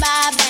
my back.